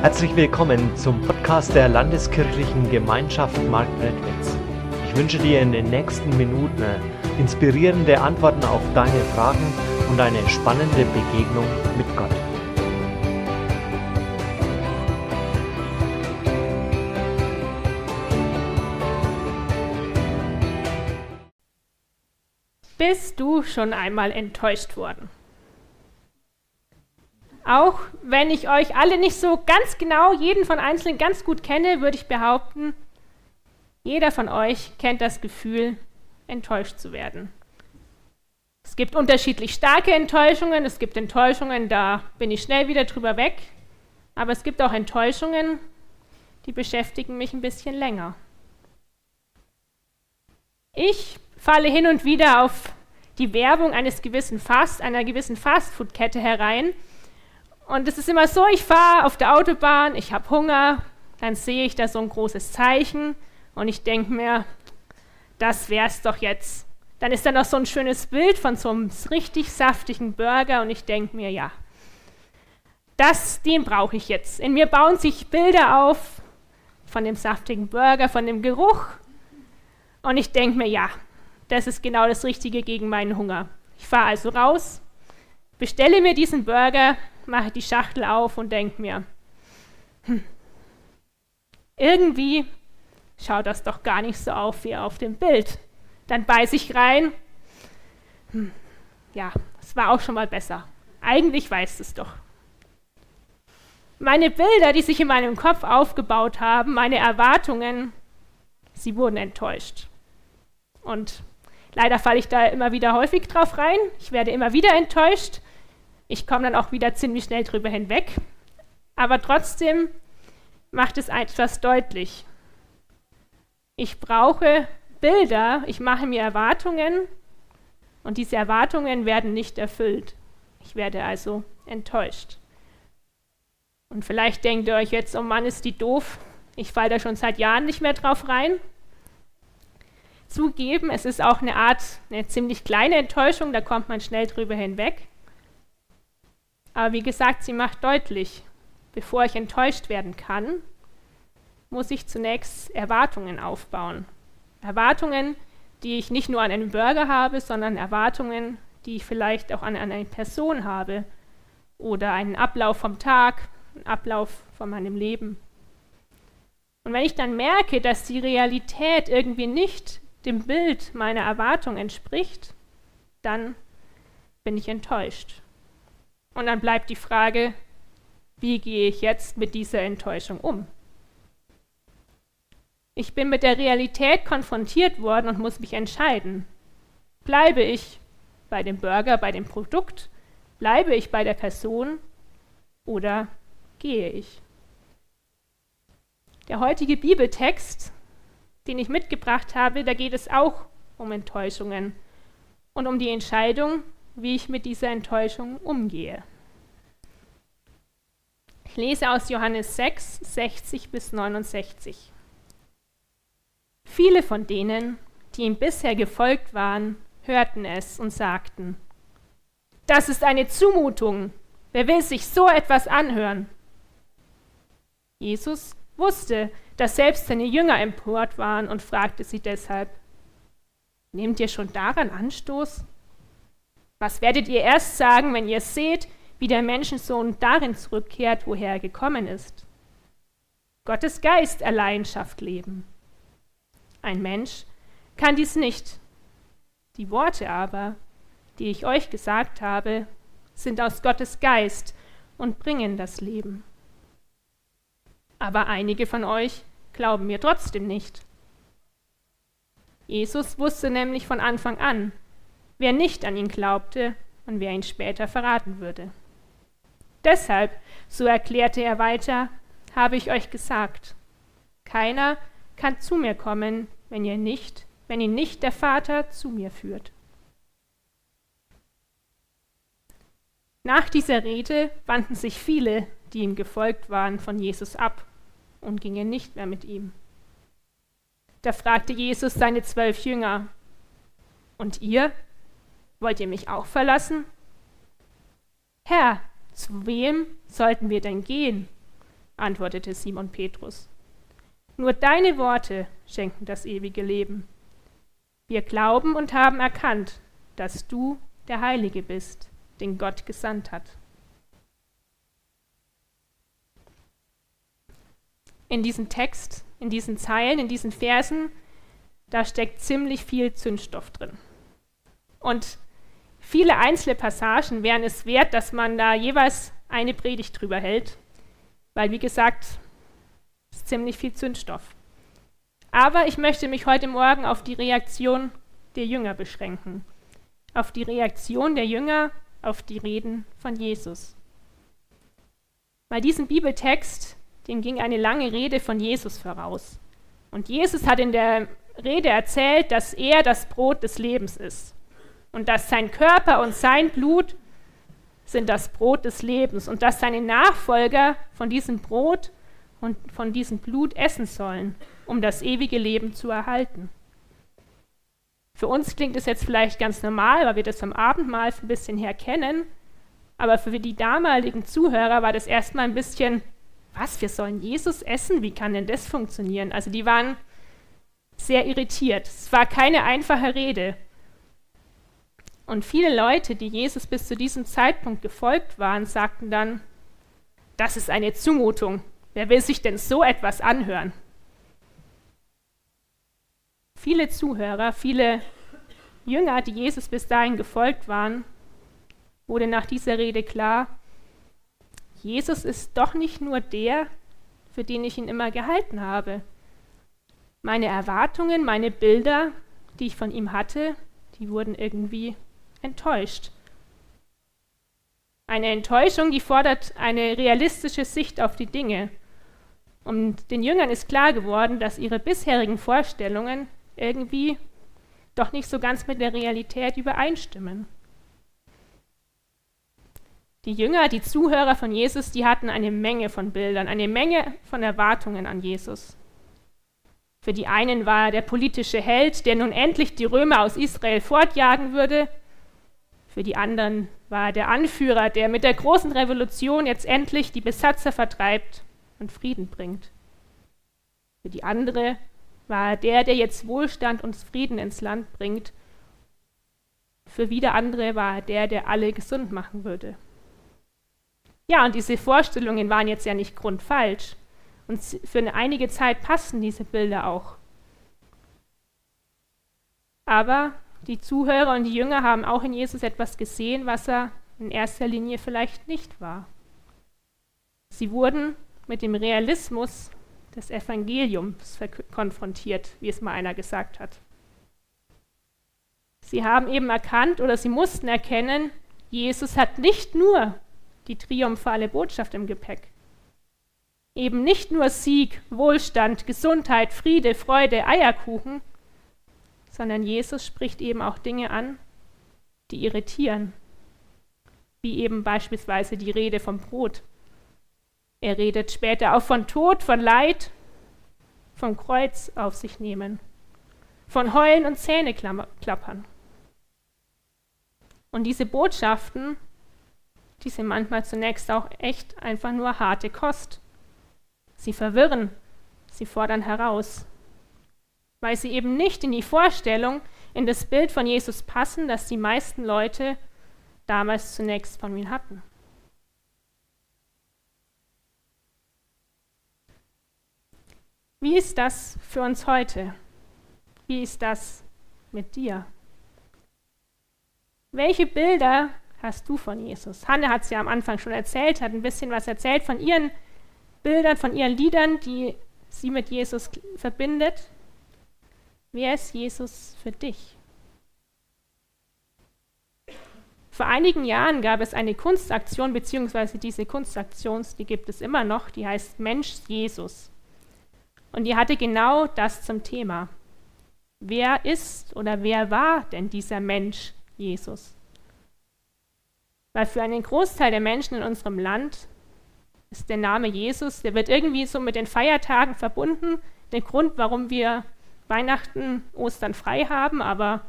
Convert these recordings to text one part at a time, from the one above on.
Herzlich willkommen zum Podcast der Landeskirchlichen Gemeinschaft Marktredwitz. Ich wünsche dir in den nächsten Minuten inspirierende Antworten auf deine Fragen und eine spannende Begegnung mit Gott. Bist du schon einmal enttäuscht worden? Auch wenn ich euch alle nicht so ganz genau, jeden von Einzelnen ganz gut kenne, würde ich behaupten, jeder von euch kennt das Gefühl, enttäuscht zu werden. Es gibt unterschiedlich starke Enttäuschungen, es gibt Enttäuschungen, da bin ich schnell wieder drüber weg, aber es gibt auch Enttäuschungen, die beschäftigen mich ein bisschen länger. Ich falle hin und wieder auf die Werbung eines gewissen Fast, einer gewissen Fastfood-Kette herein und es ist immer so, ich fahre auf der Autobahn, ich habe Hunger, dann sehe ich da so ein großes Zeichen und ich denke mir, das wäre es doch jetzt. Dann ist da noch so ein schönes Bild von so einem richtig saftigen Burger und ich denke mir, ja, das, den brauche ich jetzt. In mir bauen sich Bilder auf von dem saftigen Burger, von dem Geruch und ich denke mir, ja, das ist genau das Richtige gegen meinen Hunger. Ich fahre also raus, bestelle mir diesen Burger mache die Schachtel auf und denke mir, hm, irgendwie schaut das doch gar nicht so auf wie auf dem Bild. Dann beiße ich rein. Hm, ja, es war auch schon mal besser. Eigentlich weiß es doch. Meine Bilder, die sich in meinem Kopf aufgebaut haben, meine Erwartungen, sie wurden enttäuscht. Und leider falle ich da immer wieder häufig drauf rein. Ich werde immer wieder enttäuscht. Ich komme dann auch wieder ziemlich schnell drüber hinweg. Aber trotzdem macht es etwas deutlich. Ich brauche Bilder, ich mache mir Erwartungen und diese Erwartungen werden nicht erfüllt. Ich werde also enttäuscht. Und vielleicht denkt ihr euch jetzt, oh Mann, ist die doof. Ich falle da schon seit Jahren nicht mehr drauf rein. Zugeben, es ist auch eine Art, eine ziemlich kleine Enttäuschung, da kommt man schnell drüber hinweg. Aber wie gesagt, sie macht deutlich, bevor ich enttäuscht werden kann, muss ich zunächst Erwartungen aufbauen. Erwartungen, die ich nicht nur an einen Burger habe, sondern Erwartungen, die ich vielleicht auch an, an eine Person habe oder einen Ablauf vom Tag, einen Ablauf von meinem Leben. Und wenn ich dann merke, dass die Realität irgendwie nicht dem Bild meiner Erwartung entspricht, dann bin ich enttäuscht. Und dann bleibt die Frage, wie gehe ich jetzt mit dieser Enttäuschung um? Ich bin mit der Realität konfrontiert worden und muss mich entscheiden. Bleibe ich bei dem Burger, bei dem Produkt? Bleibe ich bei der Person? Oder gehe ich? Der heutige Bibeltext, den ich mitgebracht habe, da geht es auch um Enttäuschungen und um die Entscheidung, wie ich mit dieser Enttäuschung umgehe. Ich lese aus Johannes 6, 60 bis 69. Viele von denen, die ihm bisher gefolgt waren, hörten es und sagten, das ist eine Zumutung, wer will sich so etwas anhören? Jesus wusste, dass selbst seine Jünger empört waren und fragte sie deshalb, nehmt ihr schon daran Anstoß? Was werdet ihr erst sagen, wenn ihr seht, wie der Menschensohn darin zurückkehrt, woher er gekommen ist? Gottes Geist allein schafft Leben. Ein Mensch kann dies nicht. Die Worte aber, die ich euch gesagt habe, sind aus Gottes Geist und bringen das Leben. Aber einige von euch glauben mir trotzdem nicht. Jesus wusste nämlich von Anfang an, wer nicht an ihn glaubte und wer ihn später verraten würde. Deshalb, so erklärte er weiter, habe ich euch gesagt, keiner kann zu mir kommen, wenn ihr nicht, wenn ihn nicht der Vater zu mir führt. Nach dieser Rede wandten sich viele, die ihm gefolgt waren, von Jesus ab und gingen nicht mehr mit ihm. Da fragte Jesus seine zwölf Jünger, Und ihr, Wollt ihr mich auch verlassen? Herr, zu wem sollten wir denn gehen? antwortete Simon Petrus. Nur deine Worte schenken das ewige Leben. Wir glauben und haben erkannt, dass du der Heilige bist, den Gott gesandt hat. In diesem Text, in diesen Zeilen, in diesen Versen, da steckt ziemlich viel Zündstoff drin. Und viele einzelne Passagen wären es wert, dass man da jeweils eine Predigt drüber hält, weil wie gesagt, es ist ziemlich viel Zündstoff. Aber ich möchte mich heute Morgen auf die Reaktion der Jünger beschränken, auf die Reaktion der Jünger auf die Reden von Jesus. Bei diesem Bibeltext, dem ging eine lange Rede von Jesus voraus. Und Jesus hat in der Rede erzählt, dass er das Brot des Lebens ist und dass sein Körper und sein Blut sind das Brot des Lebens und dass seine Nachfolger von diesem Brot und von diesem Blut essen sollen, um das ewige Leben zu erhalten. Für uns klingt es jetzt vielleicht ganz normal, weil wir das am Abendmahl ein bisschen her kennen, aber für die damaligen Zuhörer war das erstmal ein bisschen, was, wir sollen Jesus essen? Wie kann denn das funktionieren? Also die waren sehr irritiert. Es war keine einfache Rede. Und viele Leute, die Jesus bis zu diesem Zeitpunkt gefolgt waren, sagten dann, das ist eine Zumutung. Wer will sich denn so etwas anhören? Viele Zuhörer, viele Jünger, die Jesus bis dahin gefolgt waren, wurde nach dieser Rede klar, Jesus ist doch nicht nur der, für den ich ihn immer gehalten habe. Meine Erwartungen, meine Bilder, die ich von ihm hatte, die wurden irgendwie enttäuscht. Eine Enttäuschung, die fordert eine realistische Sicht auf die Dinge. Und den Jüngern ist klar geworden, dass ihre bisherigen Vorstellungen irgendwie doch nicht so ganz mit der Realität übereinstimmen. Die Jünger, die Zuhörer von Jesus, die hatten eine Menge von Bildern, eine Menge von Erwartungen an Jesus. Für die einen war er der politische Held, der nun endlich die Römer aus Israel fortjagen würde. Für die anderen war er der Anführer, der mit der großen Revolution jetzt endlich die Besatzer vertreibt und Frieden bringt. Für die andere war er der, der jetzt Wohlstand und Frieden ins Land bringt. Für wieder andere war er der, der alle gesund machen würde. Ja, und diese Vorstellungen waren jetzt ja nicht grundfalsch. Und für eine einige Zeit passten diese Bilder auch. Aber die Zuhörer und die Jünger haben auch in Jesus etwas gesehen, was er in erster Linie vielleicht nicht war. Sie wurden mit dem Realismus des Evangeliums konfrontiert, wie es mal einer gesagt hat. Sie haben eben erkannt oder sie mussten erkennen, Jesus hat nicht nur die triumphale Botschaft im Gepäck. Eben nicht nur Sieg, Wohlstand, Gesundheit, Friede, Freude, Eierkuchen, sondern Jesus spricht eben auch Dinge an, die irritieren, wie eben beispielsweise die Rede vom Brot. Er redet später auch von Tod, von Leid, vom Kreuz auf sich nehmen, von Heulen und Zähneklappern. Und diese Botschaften, die sind manchmal zunächst auch echt einfach nur harte Kost. Sie verwirren, sie fordern heraus, weil sie eben nicht in die Vorstellung, in das Bild von Jesus passen, das die meisten Leute damals zunächst von ihm hatten. Wie ist das für uns heute? Wie ist das mit dir? Welche Bilder hast du von Jesus? Hanne hat es ja am Anfang schon erzählt, hat ein bisschen was erzählt von ihren Bildern, von ihren Liedern, die sie mit Jesus verbindet. Wer ist Jesus für dich? Vor einigen Jahren gab es eine Kunstaktion, beziehungsweise diese Kunstaktion, die gibt es immer noch, die heißt Mensch Jesus. Und die hatte genau das zum Thema. Wer ist oder wer war denn dieser Mensch Jesus? Weil für einen Großteil der Menschen in unserem Land ist der Name Jesus, der wird irgendwie so mit den Feiertagen verbunden. Der Grund, warum wir Weihnachten, Ostern frei haben, aber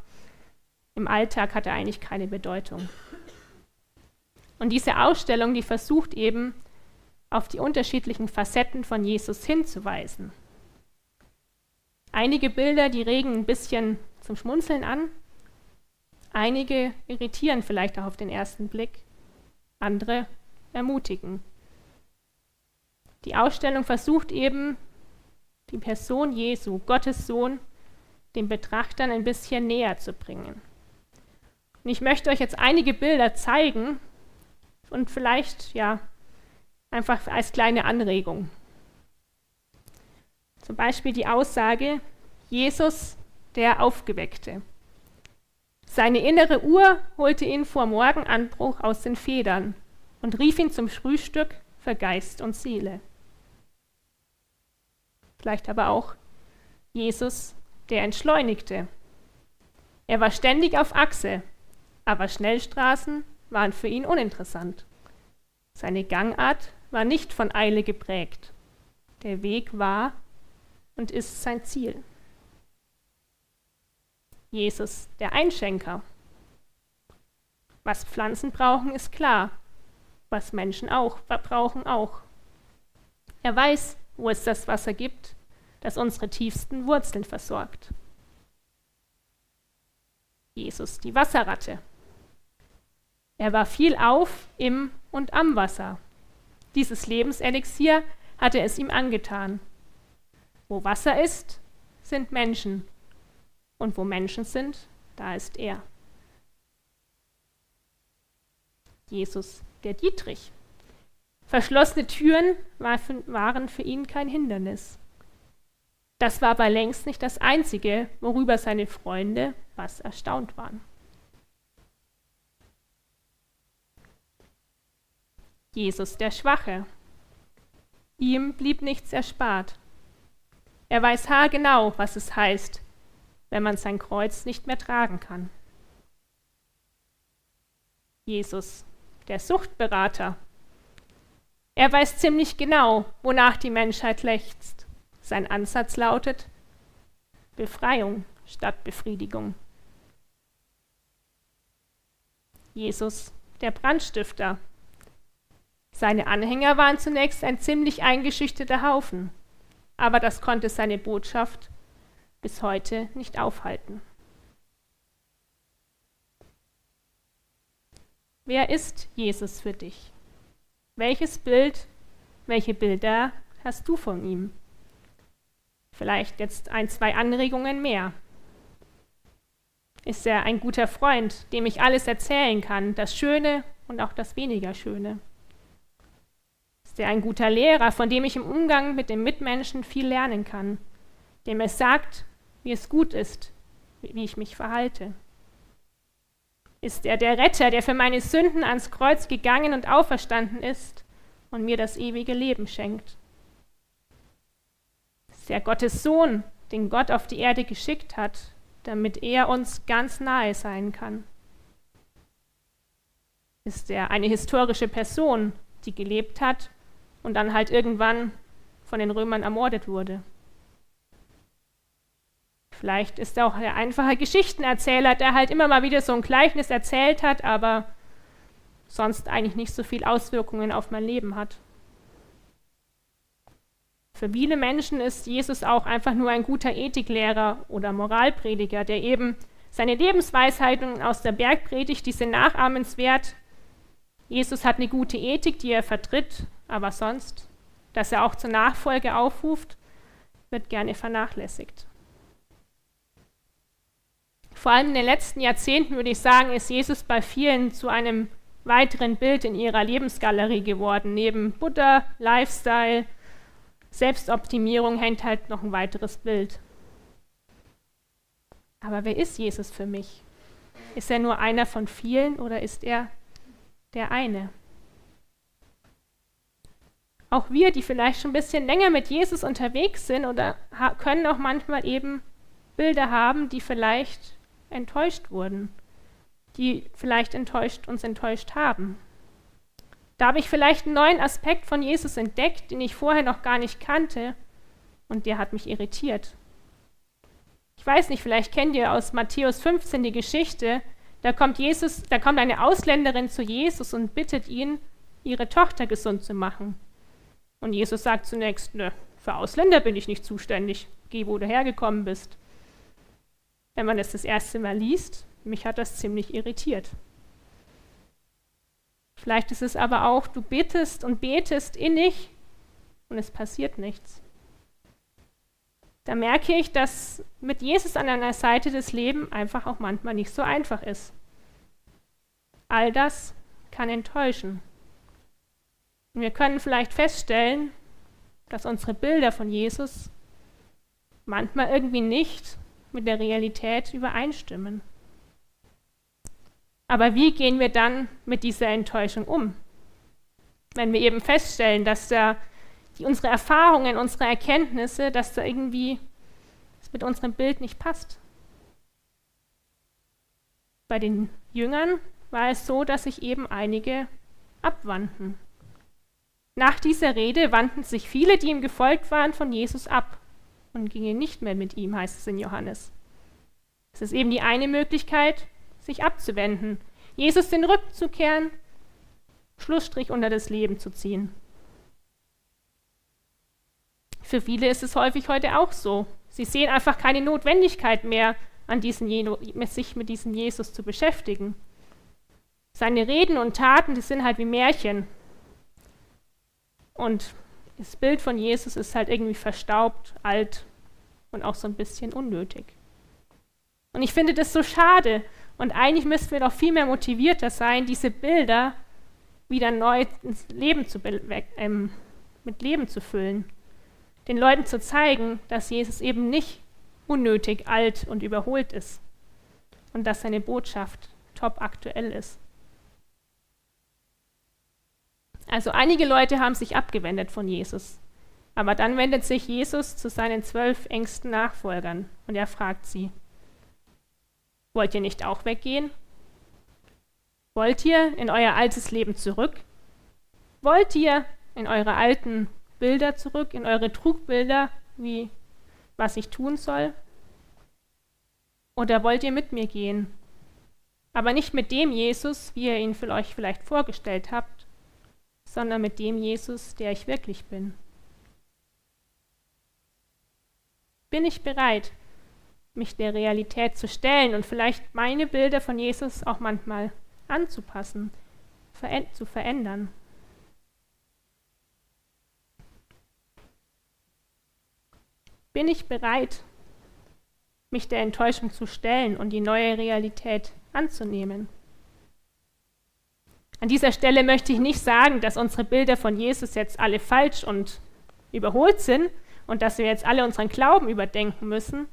im Alltag hat er eigentlich keine Bedeutung. Und diese Ausstellung, die versucht eben, auf die unterschiedlichen Facetten von Jesus hinzuweisen. Einige Bilder, die regen ein bisschen zum Schmunzeln an, einige irritieren vielleicht auch auf den ersten Blick, andere ermutigen. Die Ausstellung versucht eben, die Person Jesu, Gottes Sohn, den Betrachtern ein bisschen näher zu bringen. Und ich möchte euch jetzt einige Bilder zeigen und vielleicht ja einfach als kleine Anregung. Zum Beispiel die Aussage, Jesus, der Aufgeweckte. Seine innere Uhr holte ihn vor Morgenanbruch aus den Federn und rief ihn zum Frühstück für Geist und Seele. Vielleicht aber auch Jesus, der Entschleunigte. Er war ständig auf Achse, aber Schnellstraßen waren für ihn uninteressant. Seine Gangart war nicht von Eile geprägt. Der Weg war und ist sein Ziel. Jesus, der Einschenker. Was Pflanzen brauchen, ist klar. Was Menschen auch brauchen auch. Er weiß, wo es das Wasser gibt, das unsere tiefsten Wurzeln versorgt. Jesus, die Wasserratte. Er war viel auf, im und am Wasser. Dieses Lebenselixier hatte es ihm angetan. Wo Wasser ist, sind Menschen. Und wo Menschen sind, da ist er. Jesus, der Dietrich. Verschlossene Türen waren für ihn kein Hindernis. Das war aber längst nicht das Einzige, worüber seine Freunde was erstaunt waren. Jesus der Schwache. Ihm blieb nichts erspart. Er weiß haargenau, was es heißt, wenn man sein Kreuz nicht mehr tragen kann. Jesus, der Suchtberater. Er weiß ziemlich genau, wonach die Menschheit lechzt. Sein Ansatz lautet Befreiung statt Befriedigung. Jesus, der Brandstifter. Seine Anhänger waren zunächst ein ziemlich eingeschüchterter Haufen, aber das konnte seine Botschaft bis heute nicht aufhalten. Wer ist Jesus für dich? Welches Bild, welche Bilder hast du von ihm? Vielleicht jetzt ein, zwei Anregungen mehr. Ist er ein guter Freund, dem ich alles erzählen kann, das Schöne und auch das weniger Schöne? Ist er ein guter Lehrer, von dem ich im Umgang mit den Mitmenschen viel lernen kann, dem es sagt, wie es gut ist, wie ich mich verhalte? Ist er der Retter, der für meine Sünden ans Kreuz gegangen und auferstanden ist und mir das ewige Leben schenkt. Ist er Gottes Sohn, den Gott auf die Erde geschickt hat, damit er uns ganz nahe sein kann. Ist er eine historische Person, die gelebt hat und dann halt irgendwann von den Römern ermordet wurde. Vielleicht ist er auch der einfache Geschichtenerzähler, der halt immer mal wieder so ein Gleichnis erzählt hat, aber sonst eigentlich nicht so viel Auswirkungen auf mein Leben hat. Für viele Menschen ist Jesus auch einfach nur ein guter Ethiklehrer oder Moralprediger, der eben seine Lebensweisheiten aus der Bergpredigt, die sind nachahmenswert. Jesus hat eine gute Ethik, die er vertritt, aber sonst, dass er auch zur Nachfolge aufruft, wird gerne vernachlässigt. Vor allem in den letzten Jahrzehnten würde ich sagen, ist Jesus bei vielen zu einem weiteren Bild in ihrer Lebensgalerie geworden. Neben Buddha, Lifestyle, Selbstoptimierung hängt halt noch ein weiteres Bild. Aber wer ist Jesus für mich? Ist er nur einer von vielen oder ist er der eine? Auch wir, die vielleicht schon ein bisschen länger mit Jesus unterwegs sind oder können auch manchmal eben Bilder haben, die vielleicht enttäuscht wurden, die vielleicht enttäuscht uns enttäuscht haben. Da habe ich vielleicht einen neuen Aspekt von Jesus entdeckt, den ich vorher noch gar nicht kannte und der hat mich irritiert. Ich weiß nicht, vielleicht kennt ihr aus Matthäus 15 die Geschichte, da kommt Jesus, da kommt eine Ausländerin zu Jesus und bittet ihn, ihre Tochter gesund zu machen. Und Jesus sagt zunächst, ne, für Ausländer bin ich nicht zuständig, geh, wo du hergekommen bist. Wenn man das das erste Mal liest, mich hat das ziemlich irritiert. Vielleicht ist es aber auch, du bittest und betest innig und es passiert nichts. Da merke ich, dass mit Jesus an deiner Seite das Leben einfach auch manchmal nicht so einfach ist. All das kann enttäuschen. Und wir können vielleicht feststellen, dass unsere Bilder von Jesus manchmal irgendwie nicht mit der Realität übereinstimmen. Aber wie gehen wir dann mit dieser Enttäuschung um? Wenn wir eben feststellen, dass da die, unsere Erfahrungen, unsere Erkenntnisse, dass da irgendwie es mit unserem Bild nicht passt. Bei den Jüngern war es so, dass sich eben einige abwandten. Nach dieser Rede wandten sich viele, die ihm gefolgt waren, von Jesus ab und gingen nicht mehr mit ihm, heißt es in Johannes. Es ist eben die eine Möglichkeit, sich abzuwenden, Jesus den Rücken zu kehren, Schlussstrich unter das Leben zu ziehen. Für viele ist es häufig heute auch so. Sie sehen einfach keine Notwendigkeit mehr, an diesen sich mit diesem Jesus zu beschäftigen. Seine Reden und Taten, die sind halt wie Märchen. Und das Bild von Jesus ist halt irgendwie verstaubt, alt und auch so ein bisschen unnötig. Und ich finde das so schade. Und eigentlich müssten wir doch viel mehr motivierter sein, diese Bilder wieder neu ins Leben zu ähm, mit Leben zu füllen. Den Leuten zu zeigen, dass Jesus eben nicht unnötig alt und überholt ist und dass seine Botschaft top aktuell ist. Also einige Leute haben sich abgewendet von Jesus. Aber dann wendet sich Jesus zu seinen zwölf engsten Nachfolgern und er fragt sie, wollt ihr nicht auch weggehen? Wollt ihr in euer altes Leben zurück? Wollt ihr in eure alten Bilder zurück, in eure Trugbilder, wie was ich tun soll? Oder wollt ihr mit mir gehen? Aber nicht mit dem Jesus, wie ihr ihn für euch vielleicht vorgestellt habt, sondern mit dem Jesus, der ich wirklich bin. Bin ich bereit, mich der Realität zu stellen und vielleicht meine Bilder von Jesus auch manchmal anzupassen, zu verändern? Bin ich bereit, mich der Enttäuschung zu stellen und die neue Realität anzunehmen? An dieser Stelle möchte ich nicht sagen, dass unsere Bilder von Jesus jetzt alle falsch und überholt sind und dass wir jetzt alle unseren Glauben überdenken müssen.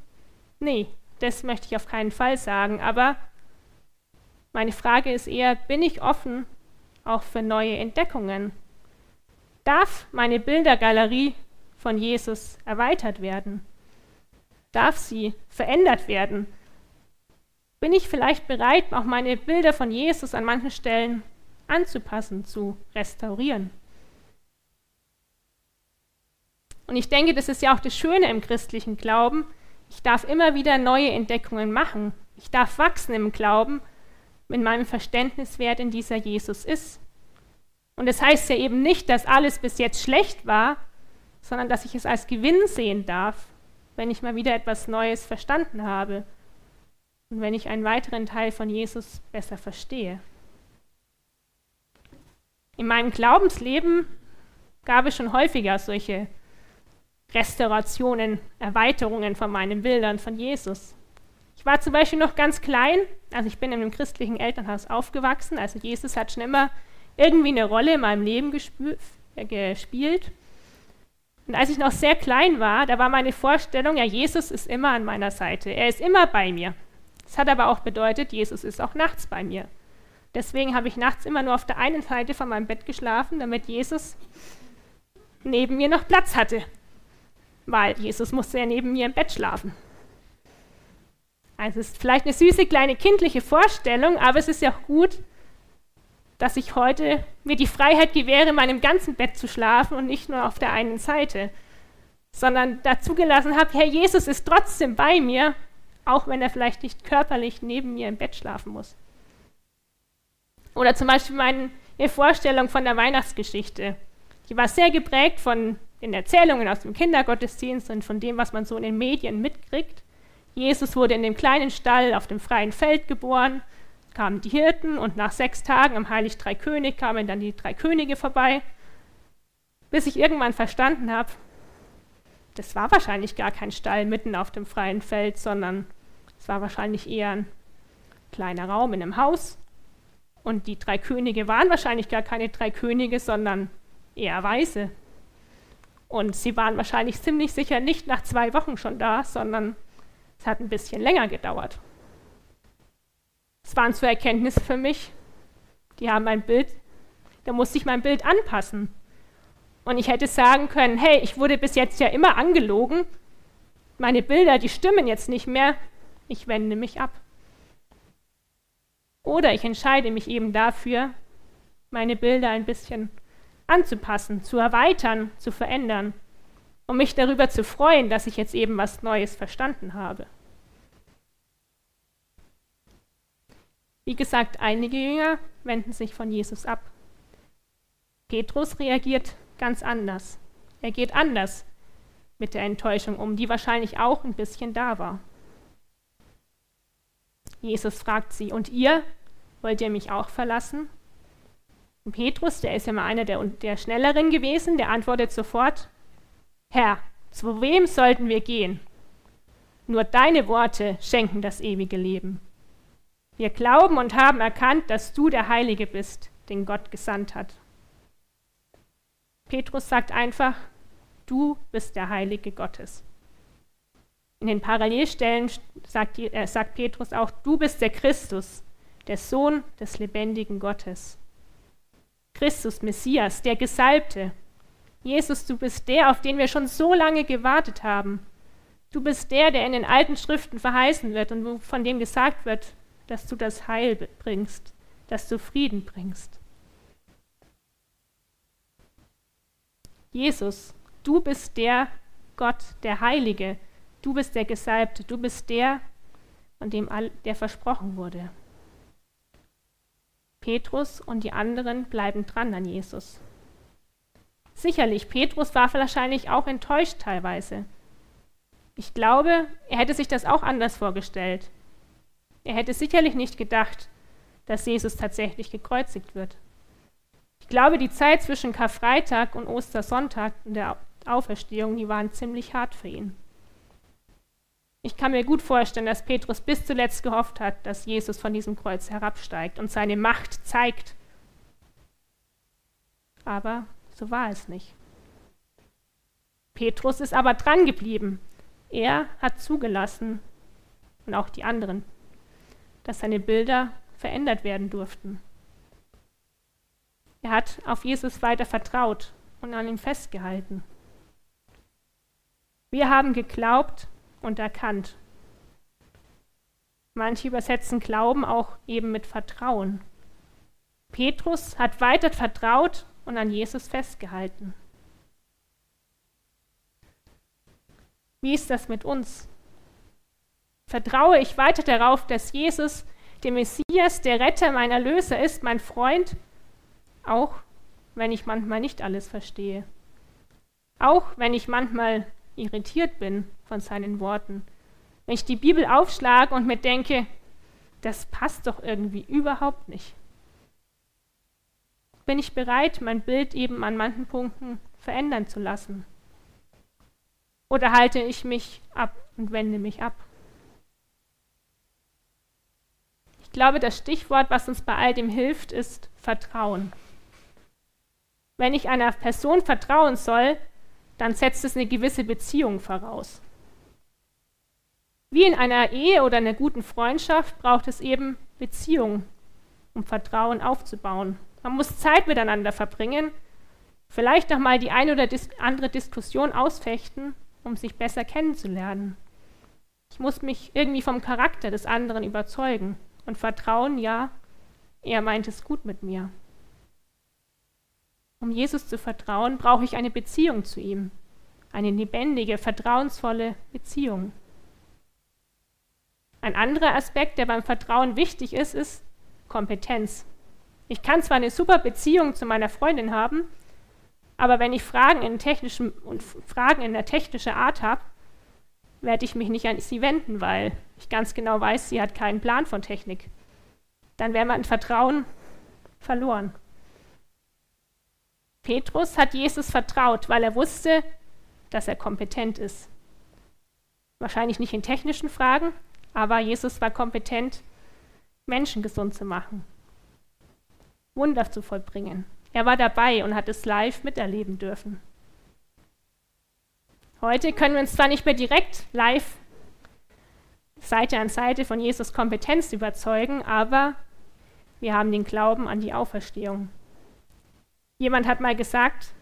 Nee, das möchte ich auf keinen Fall sagen. Aber meine Frage ist eher, bin ich offen auch für neue Entdeckungen? Darf meine Bildergalerie von Jesus erweitert werden? Darf sie verändert werden? Bin ich vielleicht bereit, auch meine Bilder von Jesus an manchen Stellen anzupassen, zu restaurieren. Und ich denke, das ist ja auch das Schöne im christlichen Glauben. Ich darf immer wieder neue Entdeckungen machen. Ich darf wachsen im Glauben, in meinem Verständnis, wer denn dieser Jesus ist. Und das heißt ja eben nicht, dass alles bis jetzt schlecht war, sondern dass ich es als Gewinn sehen darf, wenn ich mal wieder etwas Neues verstanden habe und wenn ich einen weiteren Teil von Jesus besser verstehe. In meinem Glaubensleben gab es schon häufiger solche Restaurationen, Erweiterungen von meinen Bildern von Jesus. Ich war zum Beispiel noch ganz klein, also ich bin in einem christlichen Elternhaus aufgewachsen, also Jesus hat schon immer irgendwie eine Rolle in meinem Leben äh, gespielt. Und als ich noch sehr klein war, da war meine Vorstellung, ja, Jesus ist immer an meiner Seite, er ist immer bei mir. Das hat aber auch bedeutet, Jesus ist auch nachts bei mir. Deswegen habe ich nachts immer nur auf der einen Seite von meinem Bett geschlafen, damit Jesus neben mir noch Platz hatte. Weil Jesus musste ja neben mir im Bett schlafen. Also es ist vielleicht eine süße kleine kindliche Vorstellung, aber es ist ja auch gut, dass ich heute mir die Freiheit gewähre, in meinem ganzen Bett zu schlafen und nicht nur auf der einen Seite, sondern dazu gelassen habe, Herr Jesus ist trotzdem bei mir, auch wenn er vielleicht nicht körperlich neben mir im Bett schlafen muss. Oder zum Beispiel meine Vorstellung von der Weihnachtsgeschichte. Die war sehr geprägt von den Erzählungen aus dem Kindergottesdienst und von dem, was man so in den Medien mitkriegt. Jesus wurde in dem kleinen Stall auf dem freien Feld geboren, kamen die Hirten und nach sechs Tagen am Heilig Drei König kamen dann die drei Könige vorbei, bis ich irgendwann verstanden habe, das war wahrscheinlich gar kein Stall mitten auf dem freien Feld, sondern es war wahrscheinlich eher ein kleiner Raum in einem Haus. Und die drei Könige waren wahrscheinlich gar keine drei Könige, sondern eher Weise. Und sie waren wahrscheinlich ziemlich sicher nicht nach zwei Wochen schon da, sondern es hat ein bisschen länger gedauert. Es waren zwei Erkenntnisse für mich. Die haben mein Bild, da musste ich mein Bild anpassen. Und ich hätte sagen können, hey, ich wurde bis jetzt ja immer angelogen. Meine Bilder, die stimmen jetzt nicht mehr. Ich wende mich ab. Oder ich entscheide mich eben dafür, meine Bilder ein bisschen anzupassen, zu erweitern, zu verändern, um mich darüber zu freuen, dass ich jetzt eben was Neues verstanden habe. Wie gesagt, einige Jünger wenden sich von Jesus ab. Petrus reagiert ganz anders. Er geht anders mit der Enttäuschung um, die wahrscheinlich auch ein bisschen da war. Jesus fragt sie, und ihr, wollt ihr mich auch verlassen? Und Petrus, der ist ja mal einer der, der Schnelleren gewesen, der antwortet sofort, Herr, zu wem sollten wir gehen? Nur deine Worte schenken das ewige Leben. Wir glauben und haben erkannt, dass du der Heilige bist, den Gott gesandt hat. Petrus sagt einfach, du bist der Heilige Gottes. In den Parallelstellen sagt, äh, sagt Petrus auch, du bist der Christus, der Sohn des lebendigen Gottes. Christus, Messias, der Gesalbte. Jesus, du bist der, auf den wir schon so lange gewartet haben. Du bist der, der in den alten Schriften verheißen wird und von dem gesagt wird, dass du das Heil bringst, dass du Frieden bringst. Jesus, du bist der Gott, der Heilige, du bist der Gesalbte, du bist der, von dem all, der versprochen wurde. Petrus und die anderen bleiben dran an Jesus. Sicherlich, Petrus war wahrscheinlich auch enttäuscht teilweise. Ich glaube, er hätte sich das auch anders vorgestellt. Er hätte sicherlich nicht gedacht, dass Jesus tatsächlich gekreuzigt wird. Ich glaube, die Zeit zwischen Karfreitag und Ostersonntag und der Auferstehung, die waren ziemlich hart für ihn. Ich kann mir gut vorstellen, dass Petrus bis zuletzt gehofft hat, dass Jesus von diesem Kreuz herabsteigt und seine Macht zeigt. Aber so war es nicht. Petrus ist aber dran geblieben. Er hat zugelassen, und auch die anderen, dass seine Bilder verändert werden durften. Er hat auf Jesus weiter vertraut und an ihn festgehalten. Wir haben geglaubt und erkannt. Manche übersetzen Glauben auch eben mit Vertrauen. Petrus hat weiter vertraut und an Jesus festgehalten. Wie ist das mit uns? Vertraue ich weiter darauf, dass Jesus der Messias, der Retter, mein Erlöser ist, mein Freund auch wenn ich manchmal nicht alles verstehe. Auch wenn ich manchmal irritiert bin von seinen Worten. Wenn ich die Bibel aufschlage und mir denke, das passt doch irgendwie überhaupt nicht. Bin ich bereit, mein Bild eben an manchen Punkten verändern zu lassen? Oder halte ich mich ab und wende mich ab? Ich glaube, das Stichwort, was uns bei all dem hilft, ist Vertrauen. Wenn ich einer Person vertrauen soll, dann setzt es eine gewisse Beziehung voraus. Wie in einer Ehe oder einer guten Freundschaft braucht es eben Beziehung, um Vertrauen aufzubauen. Man muss Zeit miteinander verbringen, vielleicht noch mal die eine oder andere Diskussion ausfechten, um sich besser kennenzulernen. Ich muss mich irgendwie vom Charakter des anderen überzeugen und vertrauen, ja, er meint es gut mit mir. Um Jesus zu vertrauen, brauche ich eine Beziehung zu ihm, eine lebendige, vertrauensvolle Beziehung. Ein anderer Aspekt, der beim Vertrauen wichtig ist, ist Kompetenz. Ich kann zwar eine super Beziehung zu meiner Freundin haben, Aber wenn ich Fragen in, technischen, und Fragen in der technischen Art habe, werde ich mich nicht an sie wenden, weil ich ganz genau weiß, sie hat keinen Plan von Technik. Dann wäre mein Vertrauen verloren. Petrus hat Jesus vertraut, weil er wusste, dass er kompetent ist. Wahrscheinlich nicht in technischen Fragen, aber Jesus war kompetent, Menschen gesund zu machen, Wunder zu vollbringen. Er war dabei und hat es live miterleben dürfen. Heute können wir uns zwar nicht mehr direkt live Seite an Seite von Jesus Kompetenz überzeugen, aber wir haben den Glauben an die Auferstehung. Jemand hat mal gesagt,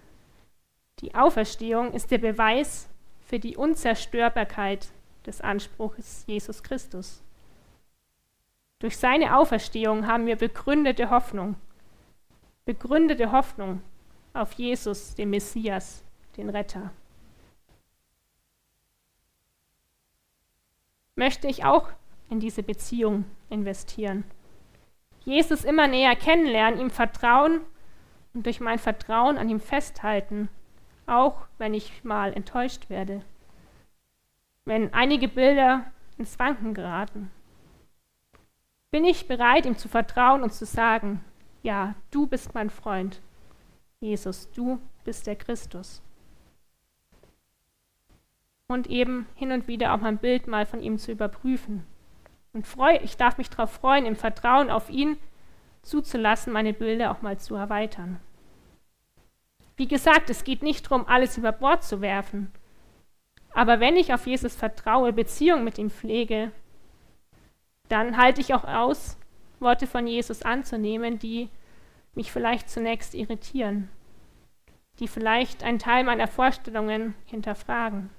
die Auferstehung ist der Beweis für die Unzerstörbarkeit des Anspruchs Jesus Christus. Durch seine Auferstehung haben wir begründete Hoffnung, begründete Hoffnung auf Jesus, den Messias, den Retter. Möchte ich auch in diese Beziehung investieren. Jesus immer näher kennenlernen, ihm vertrauen und durch mein Vertrauen an ihm festhalten, auch wenn ich mal enttäuscht werde, wenn einige Bilder ins Wanken geraten. Bin ich bereit, ihm zu vertrauen und zu sagen, ja, du bist mein Freund. Jesus, du bist der Christus. Und eben hin und wieder auch mein Bild mal von ihm zu überprüfen. Und freu, ich darf mich darauf freuen, im Vertrauen auf ihn zuzulassen, meine Bilder auch mal zu erweitern. Wie gesagt, es geht nicht darum, alles über Bord zu werfen. Aber wenn ich auf Jesus vertraue, Beziehung mit ihm pflege, dann halte ich auch aus, Worte von Jesus anzunehmen, die mich vielleicht zunächst irritieren, die vielleicht einen Teil meiner Vorstellungen hinterfragen.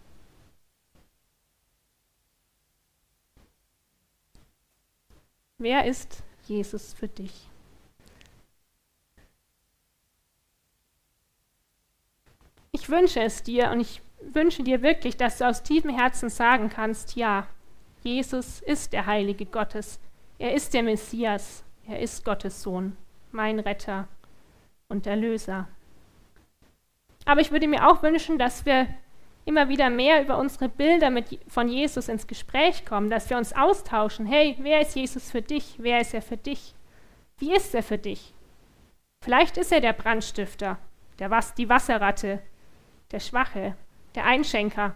Wer ist Jesus für dich? Ich wünsche es dir und ich wünsche dir wirklich, dass du aus tiefem Herzen sagen kannst, ja, Jesus ist der Heilige Gottes, er ist der Messias, er ist Gottes Sohn, mein Retter und Erlöser. Aber ich würde mir auch wünschen, dass wir immer wieder mehr über unsere Bilder mit, von Jesus ins Gespräch kommen, dass wir uns austauschen. Hey, wer ist Jesus für dich? Wer ist er für dich? Wie ist er für dich? Vielleicht ist er der Brandstifter, der Was die Wasserratte, der Schwache, der Einschenker.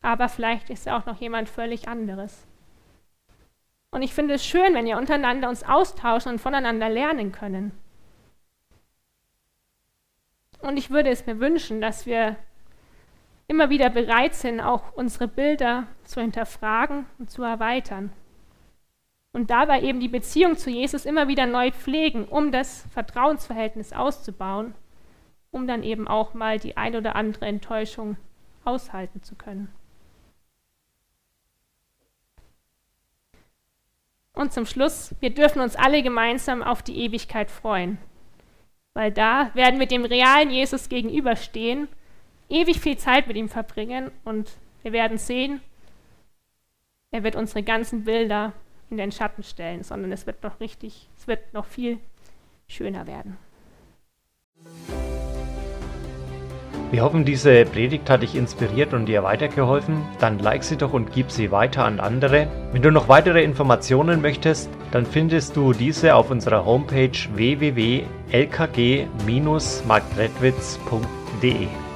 Aber vielleicht ist er auch noch jemand völlig anderes. Und ich finde es schön, wenn wir untereinander uns austauschen und voneinander lernen können. Und ich würde es mir wünschen, dass wir immer wieder bereit sind, auch unsere Bilder zu hinterfragen und zu erweitern. Und dabei eben die Beziehung zu Jesus immer wieder neu pflegen, um das Vertrauensverhältnis auszubauen, um dann eben auch mal die ein oder andere Enttäuschung aushalten zu können. Und zum Schluss, wir dürfen uns alle gemeinsam auf die Ewigkeit freuen, weil da werden wir dem realen Jesus gegenüberstehen, ewig viel Zeit mit ihm verbringen und wir werden sehen, er wird unsere ganzen Bilder in den Schatten stellen, sondern es wird noch richtig, es wird noch viel schöner werden. Wir hoffen, diese Predigt hat dich inspiriert und dir weitergeholfen. Dann like sie doch und gib sie weiter an andere. Wenn du noch weitere Informationen möchtest, dann findest du diese auf unserer Homepage www.lkg-marktredwitz.de.